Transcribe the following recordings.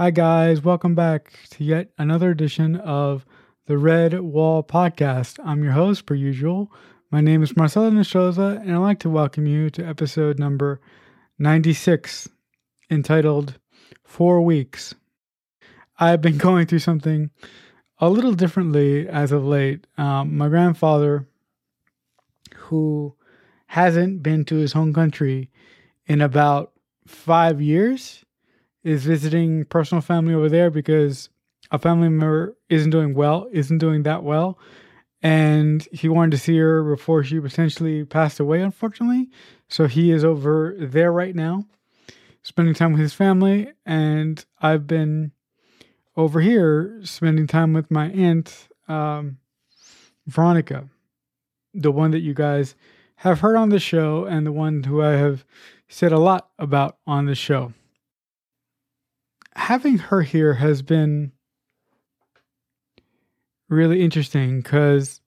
Hi, guys. Welcome back to yet another edition of the Redwall Podcast. I'm your host, per usual. My name is Marcelo Nestroza, and I'd like to welcome you to episode number 96, entitled Four Weeks. I've been going through something a little differently as of late. Um, my grandfather, who hasn't been to his home country in about five years, is visiting personal family over there because a family member isn't doing well, isn't doing that well. And he wanted to see her before she potentially passed away, unfortunately. So he is over there right now, spending time with his family. And I've been over here spending time with my aunt, um, Veronica, the one that you guys have heard on the show and the one who I have said a lot about on the show. Having her here has been really interesting because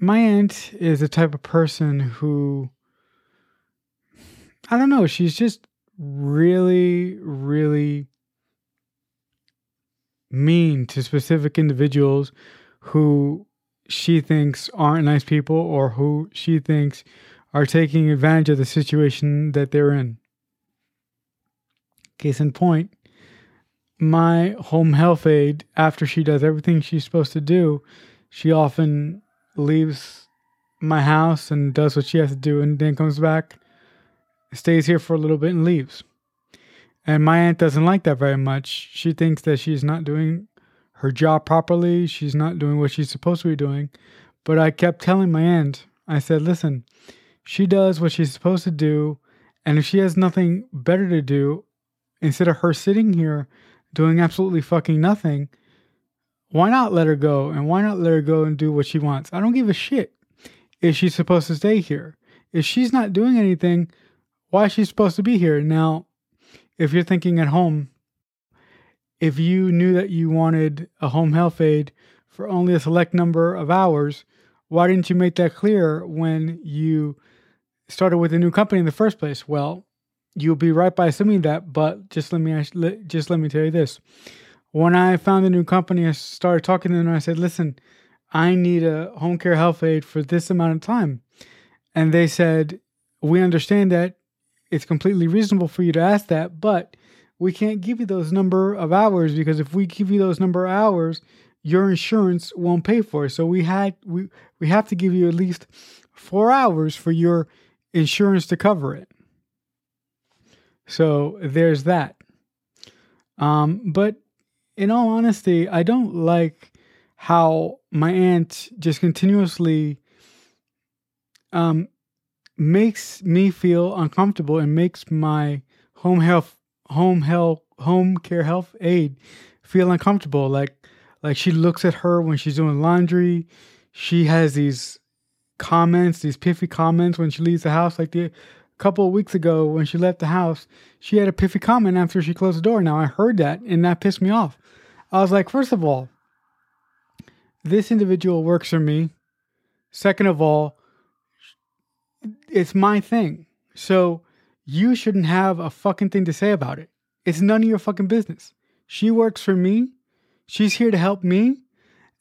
my aunt is a type of person who I don't know, she's just really, really mean to specific individuals who she thinks aren't nice people or who she thinks are taking advantage of the situation that they're in. Case in point, my home health aide, after she does everything she's supposed to do, she often leaves my house and does what she has to do and then comes back, stays here for a little bit and leaves. And my aunt doesn't like that very much. She thinks that she's not doing her job properly. She's not doing what she's supposed to be doing. But I kept telling my aunt, I said, listen, she does what she's supposed to do. And if she has nothing better to do, instead of her sitting here doing absolutely fucking nothing, why not let her go? And why not let her go and do what she wants? I don't give a shit if she's supposed to stay here. If she's not doing anything, why is she supposed to be here? Now, if you're thinking at home, if you knew that you wanted a home health aide for only a select number of hours, why didn't you make that clear when you started with a new company in the first place? Well, you'll be right by assuming that, but just let me just let me tell you this. When I found a new company, I started talking to them and I said, "Listen, I need a home care health aide for this amount of time." And they said, "We understand that it's completely reasonable for you to ask that, but we can't give you those number of hours because if we give you those number of hours, your insurance won't pay for it. So we had we we have to give you at least 4 hours for your insurance to cover it." So there's that. Um, but in all honesty, I don't like how my aunt just continuously um, makes me feel uncomfortable and makes my home health home health home care health aide feel uncomfortable like like she looks at her when she's doing laundry she has these comments these piffy comments when she leaves the house like the couple of weeks ago when she left the house, she had a piffy comment after she closed the door. Now I heard that and that pissed me off. I was like, first of all, this individual works for me. Second of all, it's my thing. So you shouldn't have a fucking thing to say about it. It's none of your fucking business. She works for me. She's here to help me.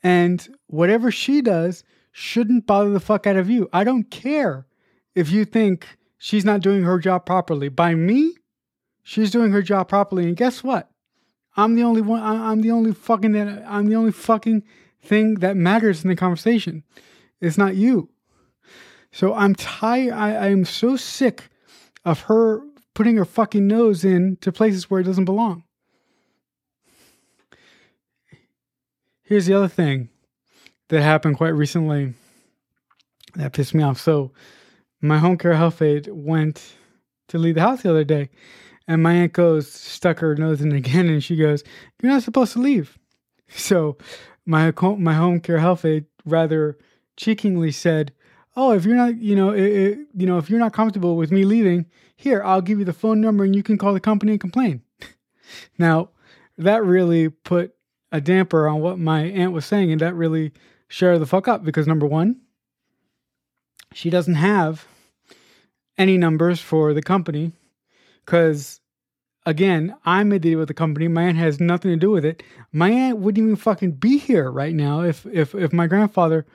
And whatever she does shouldn't bother the fuck out of you. I don't care if you think she's not doing her job properly. By me, she's doing her job properly. And guess what? I'm the only one. I'm the only fucking. I'm the only fucking thing that matters in the conversation. It's not you. So I'm tired. I, I am so sick of her putting her fucking nose in to places where it doesn't belong. Here's the other thing that happened quite recently that pissed me off. So my home care health aide went to leave the house the other day, and my aunt goes, stuck her nose in again, and she goes, "You're not supposed to leave." So my my home care health aide rather cheekingly said, "Oh, if you're not, you know, it, it, you know, if you're not comfortable with me leaving, here I'll give you the phone number, and you can call the company and complain." now, that really put a damper on what my aunt was saying, and that really shut the fuck up because number one, she doesn't have any numbers for the company because again, I'm a deal with the company. My aunt has nothing to do with it. My aunt wouldn't even fucking be here right now if if if my grandfather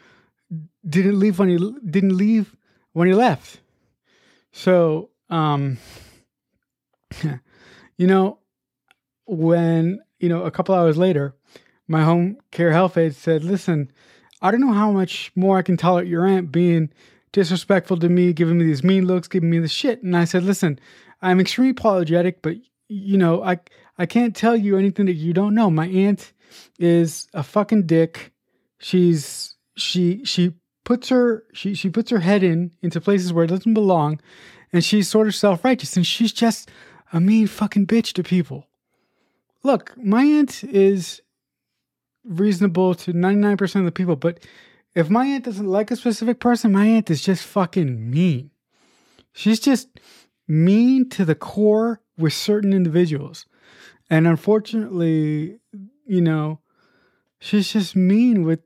didn't leave when he didn't leave when he left. So, um, you know, when you know a couple hours later, my home care health aide said, "Listen, I don't know how much more I can tolerate your aunt being disrespectful to me, giving me these mean looks, giving me the shit." And I said, "Listen, I'm extremely apologetic, but you know, I I can't tell you anything that you don't know. My aunt is a fucking dick. She's she she puts her she she puts her head in into places where it doesn't belong, and she's sort of self righteous, and she's just a mean fucking bitch to people. Look, my aunt is reasonable to 99% of the people, but if my aunt doesn't like a specific person, my aunt is just fucking mean. She's just mean to the core with certain individuals. And unfortunately, you know, she's just mean with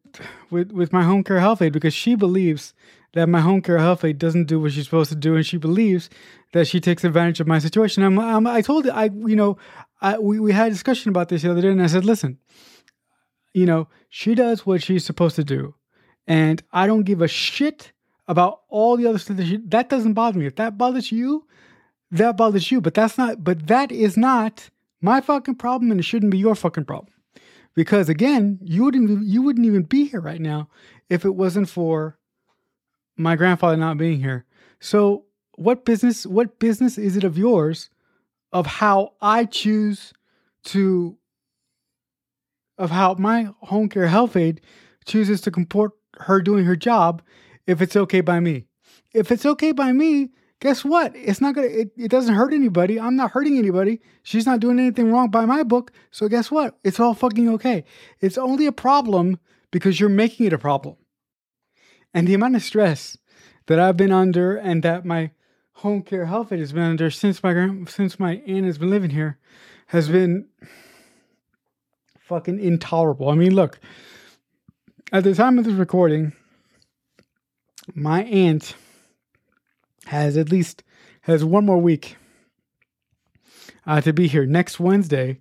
with with my home care health aide because she believes that my home care health aide doesn't do what she's supposed to do, and she believes that she takes advantage of my situation. I'm, I'm i told I you know I, we we had a discussion about this the other day, and I said, listen, you know, she does what she's supposed to do, and I don't give a shit about all the other stuff that she, that doesn't bother me. If that bothers you, that bothers you, but that's not, but that is not my fucking problem and it shouldn't be your fucking problem. Because again, you wouldn't, you wouldn't even be here right now if it wasn't for my grandfather not being here. So what business, what business is it of yours of how I choose to, of how my home care health aide chooses to comport her doing her job if it's okay by me? If it's okay by me, guess what? It's not gonna. It, it doesn't hurt anybody. I'm not hurting anybody. She's not doing anything wrong by my book. So guess what? It's all fucking okay. It's only a problem because you're making it a problem. And the amount of stress that I've been under, and that my home care health aide has been under since my grand, since my aunt has been living here, has been fucking intolerable. I mean, look. At the time of this recording, my aunt has at least has one more week uh, to be here. Next Wednesday,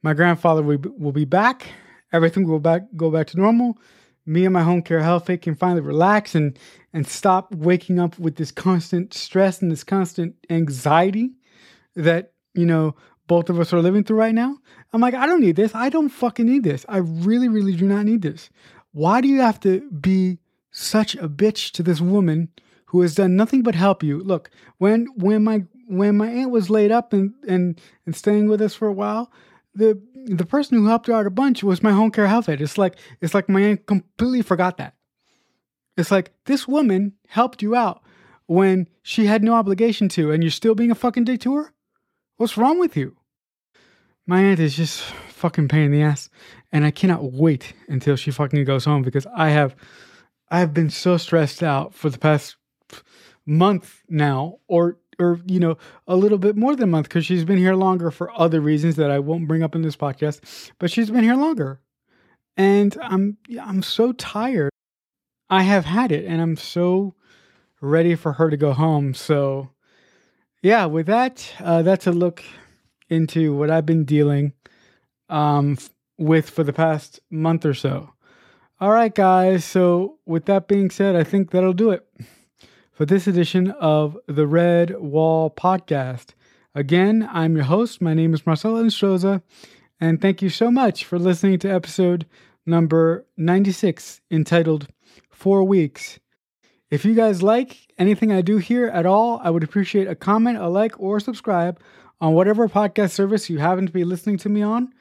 my grandfather will be, will be back. Everything will back go back to normal. Me and my home care health can finally relax and and stop waking up with this constant stress and this constant anxiety that you know both of us are living through right now. I'm like, I don't need this. I don't fucking need this. I really, really do not need this. Why do you have to be such a bitch to this woman who has done nothing but help you. Look, when when my when my aunt was laid up and and and staying with us for a while, the the person who helped her out a bunch was my home care health aide. It's like it's like my aunt completely forgot that. It's like this woman helped you out when she had no obligation to, and you're still being a fucking her. What's wrong with you? My aunt is just fucking pain in the ass, and I cannot wait until she fucking goes home because I have I have been so stressed out for the past month now, or or you know a little bit more than a month because she's been here longer for other reasons that I won't bring up in this podcast. But she's been here longer, and I'm I'm so tired. I have had it, and I'm so ready for her to go home. So, yeah, with that, uh, that's a look into what I've been dealing um, with for the past month or so. All right, guys. So, with that being said, I think that'll do it for this edition of the Redwall Podcast. Again, I'm your host. My name is Marcelo Instroza, and thank you so much for listening to episode number 96 entitled Four Weeks. If you guys like anything I do here at all, I would appreciate a comment, a like, or subscribe on whatever podcast service you happen to be listening to me on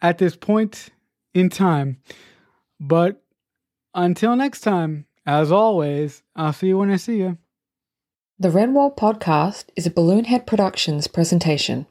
at this point in time. But until next time, as always, I'll see you when I see you. The Redwall podcast is a Balloonhead Productions presentation.